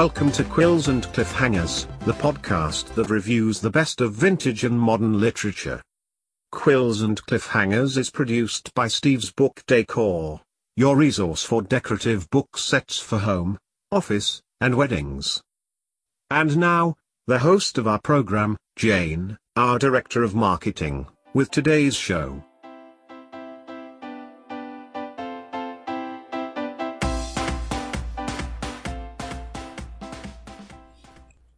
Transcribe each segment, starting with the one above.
Welcome to Quills and Cliffhangers, the podcast that reviews the best of vintage and modern literature. Quills and Cliffhangers is produced by Steve's Book Decor, your resource for decorative book sets for home, office, and weddings. And now, the host of our program, Jane, our Director of Marketing, with today's show.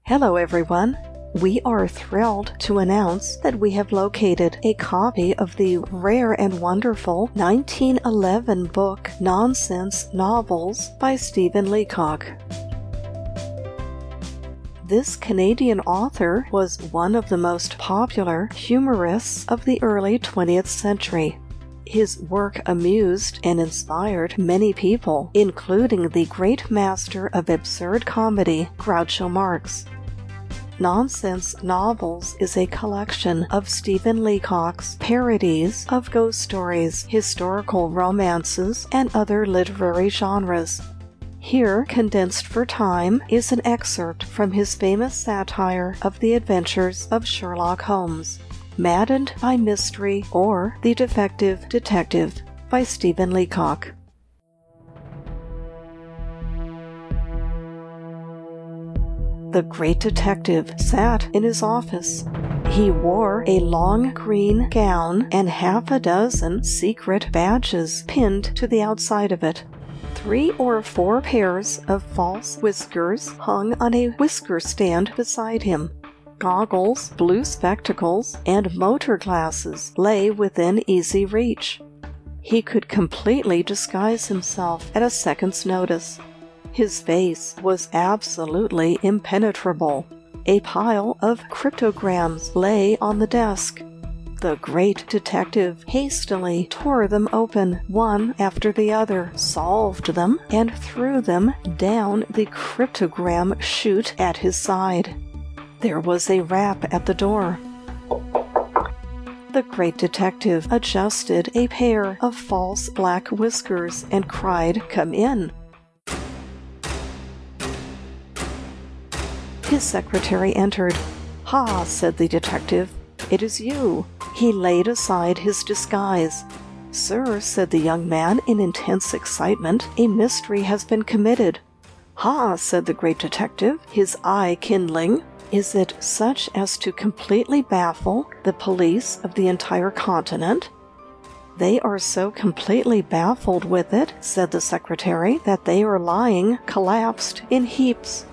Hello, everyone. We are thrilled to announce that we have located a copy of the rare and wonderful 1911 book Nonsense Novels by Stephen Leacock. This Canadian author was one of the most popular humorists of the early 20th century. His work amused and inspired many people, including the great master of absurd comedy, Groucho Marx. Nonsense Novels is a collection of Stephen Leacock's parodies of ghost stories, historical romances, and other literary genres. Here, condensed for time, is an excerpt from his famous satire of the adventures of Sherlock Holmes, Maddened by Mystery or The Defective Detective by Stephen Leacock. The great detective sat in his office. He wore a long green gown and half a dozen secret badges pinned to the outside of it. Three or four pairs of false whiskers hung on a whisker stand beside him. Goggles, blue spectacles, and motor glasses lay within easy reach. He could completely disguise himself at a second's notice. His face was absolutely impenetrable. A pile of cryptograms lay on the desk. The great detective hastily tore them open one after the other, solved them, and threw them down the cryptogram chute at his side. There was a rap at the door. The great detective adjusted a pair of false black whiskers and cried, Come in. His secretary entered. Ha, said the detective, it is you. He laid aside his disguise. Sir, said the young man in intense excitement, a mystery has been committed. Ha, said the great detective, his eye kindling. Is it such as to completely baffle the police of the entire continent? They are so completely baffled with it, said the secretary, that they are lying collapsed in heaps.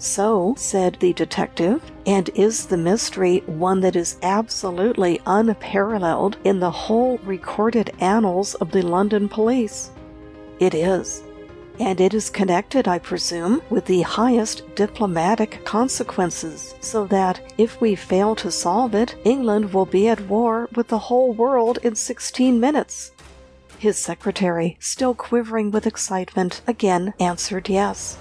So, said the detective, and is the mystery one that is absolutely unparalleled in the whole recorded annals of the London police? It is. And it is connected, I presume, with the highest diplomatic consequences, so that if we fail to solve it, England will be at war with the whole world in 16 minutes. His secretary, still quivering with excitement, again answered yes.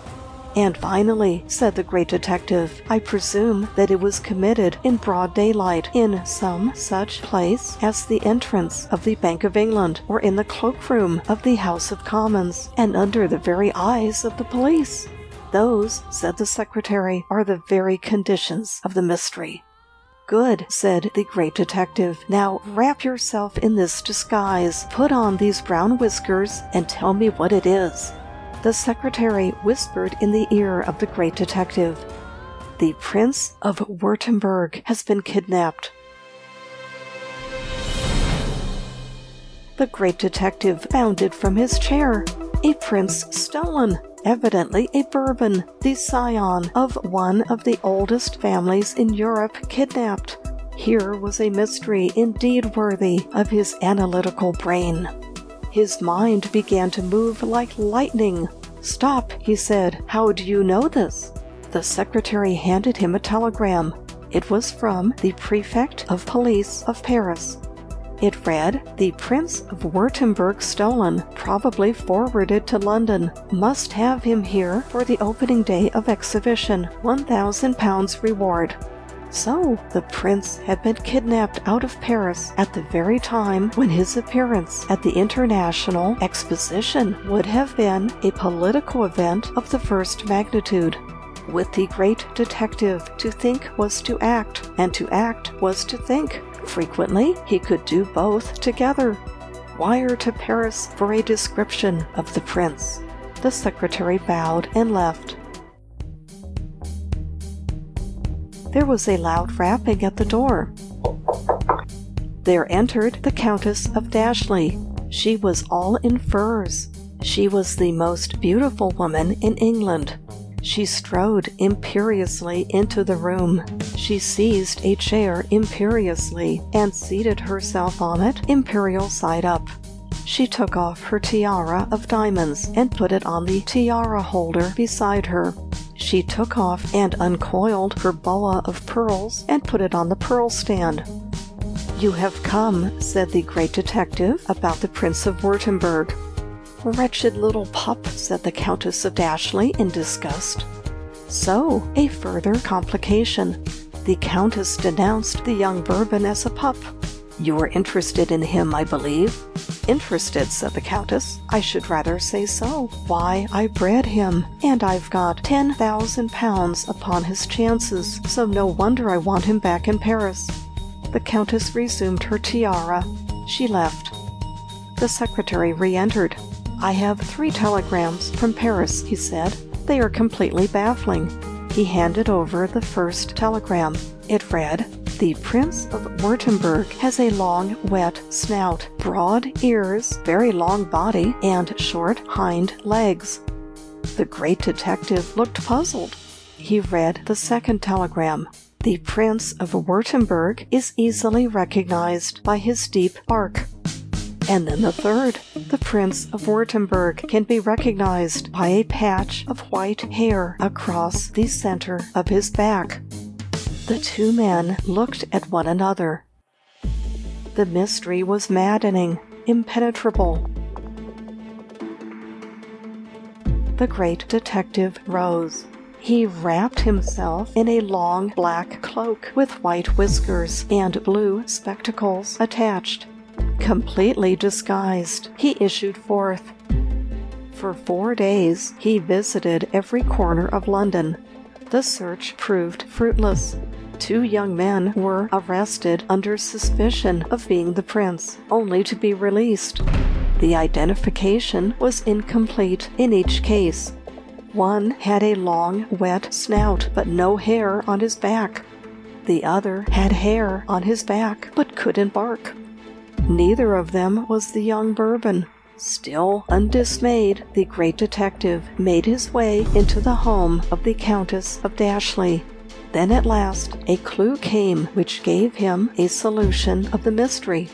And finally, said the great detective, I presume that it was committed in broad daylight in some such place as the entrance of the Bank of England or in the cloakroom of the House of Commons and under the very eyes of the police. Those, said the secretary, are the very conditions of the mystery. Good, said the great detective. Now wrap yourself in this disguise, put on these brown whiskers, and tell me what it is. The secretary whispered in the ear of the great detective. The Prince of Württemberg has been kidnapped. The great detective bounded from his chair. A prince stolen, evidently a Bourbon, the scion of one of the oldest families in Europe, kidnapped. Here was a mystery indeed worthy of his analytical brain. His mind began to move like lightning. Stop, he said. How do you know this? The secretary handed him a telegram. It was from the prefect of police of Paris. It read, The Prince of Württemberg stolen, probably forwarded to London. Must have him here for the opening day of exhibition. £1,000 reward. So, the prince had been kidnapped out of Paris at the very time when his appearance at the International Exposition would have been a political event of the first magnitude. With the great detective, to think was to act, and to act was to think. Frequently, he could do both together. Wire to Paris for a description of the prince. The secretary bowed and left. There was a loud rapping at the door. There entered the Countess of Dashley. She was all in furs. She was the most beautiful woman in England. She strode imperiously into the room. She seized a chair imperiously and seated herself on it, imperial side up. She took off her tiara of diamonds and put it on the tiara holder beside her. She took off and uncoiled her boa of pearls and put it on the pearl stand. You have come, said the great detective, about the Prince of Wurtemberg. Wretched little pup, said the Countess of Dashley in disgust. So, a further complication. The Countess denounced the young Bourbon as a pup. You are interested in him, I believe. Interested, said the Countess. I should rather say so. Why, I bred him, and I've got ten thousand pounds upon his chances, so no wonder I want him back in Paris. The Countess resumed her tiara. She left. The secretary re entered. I have three telegrams from Paris, he said. They are completely baffling. He handed over the first telegram. It read, The Prince of Wurtemberg has a long, wet snout, broad ears, very long body, and short hind legs. The great detective looked puzzled. He read the second telegram. The Prince of Wurtemberg is easily recognized by his deep bark. And then the third, the Prince of Wurtemberg can be recognized by a patch of white hair across the center of his back. The two men looked at one another. The mystery was maddening, impenetrable. The great detective rose. He wrapped himself in a long black cloak with white whiskers and blue spectacles attached. Completely disguised, he issued forth. For four days, he visited every corner of London. The search proved fruitless. Two young men were arrested under suspicion of being the prince, only to be released. The identification was incomplete in each case. One had a long, wet snout, but no hair on his back. The other had hair on his back, but couldn't bark. Neither of them was the young Bourbon. Still undismayed, the great detective made his way into the home of the Countess of Dashley. Then at last a clue came which gave him a solution of the mystery.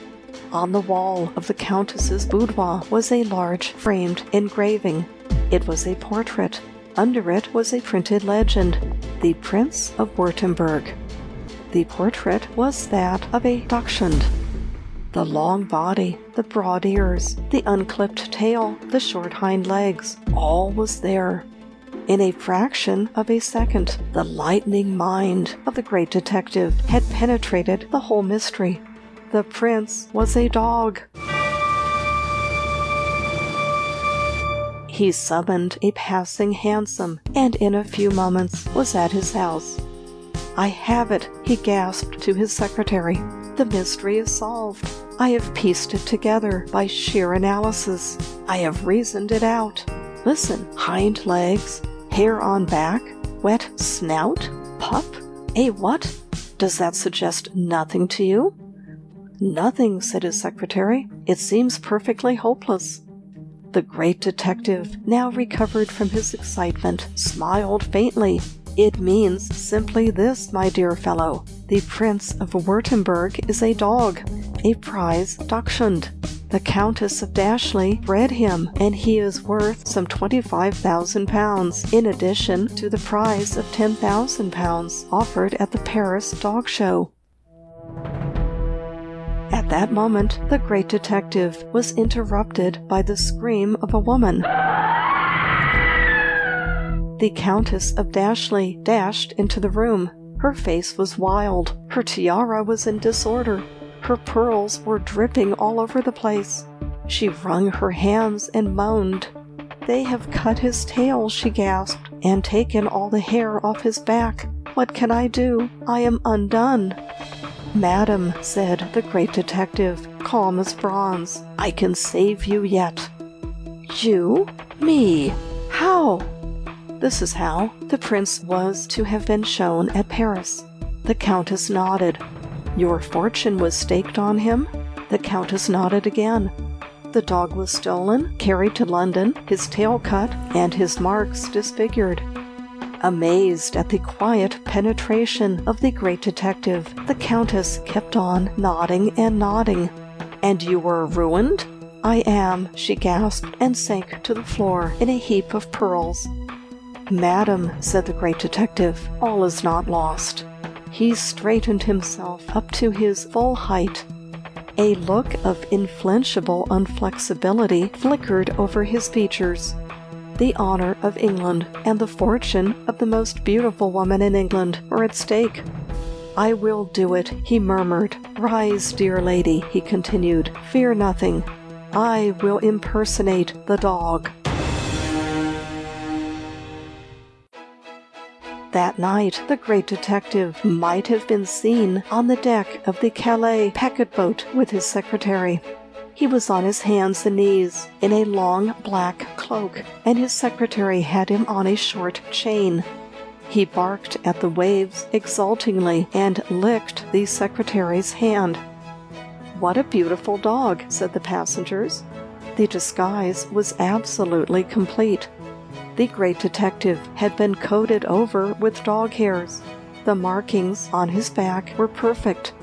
On the wall of the Countess's boudoir was a large framed engraving. It was a portrait. Under it was a printed legend The Prince of Wurtemberg. The portrait was that of a Dachshund, the long body, the broad ears, the unclipped tail, the short hind legs, all was there. In a fraction of a second, the lightning mind of the great detective had penetrated the whole mystery. The prince was a dog. He summoned a passing hansom and in a few moments was at his house. I have it, he gasped to his secretary. The mystery is solved. I have pieced it together by sheer analysis. I have reasoned it out. Listen hind legs, hair on back, wet snout, pup. A what? Does that suggest nothing to you? Nothing, said his secretary. It seems perfectly hopeless. The great detective, now recovered from his excitement, smiled faintly it means simply this, my dear fellow. The Prince of Wurtemberg is a dog, a prize Dachshund. The Countess of Dashley bred him, and he is worth some £25,000, in addition to the prize of £10,000 offered at the Paris Dog Show. At that moment, the great detective was interrupted by the scream of a woman. The Countess of Dashley dashed into the room. Her face was wild. Her tiara was in disorder. Her pearls were dripping all over the place. She wrung her hands and moaned. They have cut his tail, she gasped. and taken all the hair off his back. What can I do? I am undone. Madam, said the great detective, calm as bronze, I can save you yet. You? Me? How? This is how the prince was to have been shown at Paris. The countess nodded. Your fortune was staked on him? The countess nodded again. The dog was stolen, carried to London, his tail cut, and his marks disfigured. Amazed at the quiet penetration of the great detective, the Countess kept on nodding and nodding. And you were ruined? I am, she gasped, and sank to the floor in a heap of pearls. Madam, said the great detective, all is not lost. He straightened himself up to his full height. A look of inflinchable unflexibility flickered over his features the honor of England and the fortune of the most beautiful woman in England were at stake. I will do it, he murmured. Rise, dear lady, he continued. Fear nothing. I will impersonate the dog. That night, the great detective might have been seen on the deck of the Calais packet boat with his secretary. He was on his hands and knees in a long black cloak, and his secretary had him on a short chain. He barked at the waves exultingly and licked the secretary's hand. What a beautiful dog, said the passengers. The disguise was absolutely complete. The great detective had been coated over with dog hairs. The markings on his back were perfect.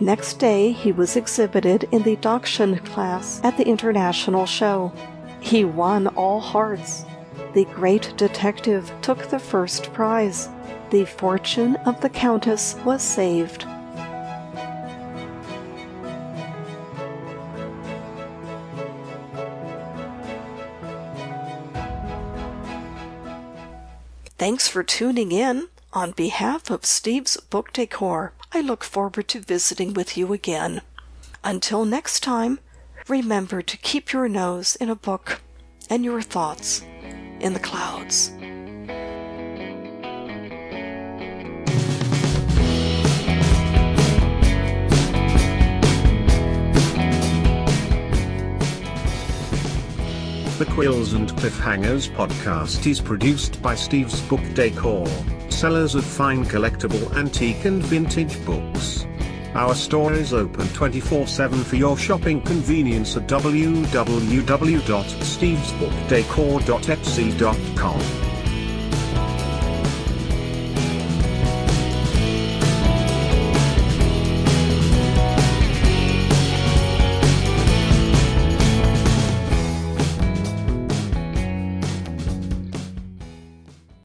Next day, he was exhibited in the Dachshund class at the International Show. He won all hearts. The great detective took the first prize. The fortune of the Countess was saved. Thanks for tuning in. On behalf of Steve's Book Decor, I look forward to visiting with you again. Until next time, remember to keep your nose in a book and your thoughts in the clouds. The Quills and Cliffhangers podcast is produced by Steve's Book Decor, sellers of fine collectible antique and vintage books. Our store is open 24 7 for your shopping convenience at www.stevesbookdecor.etsy.com.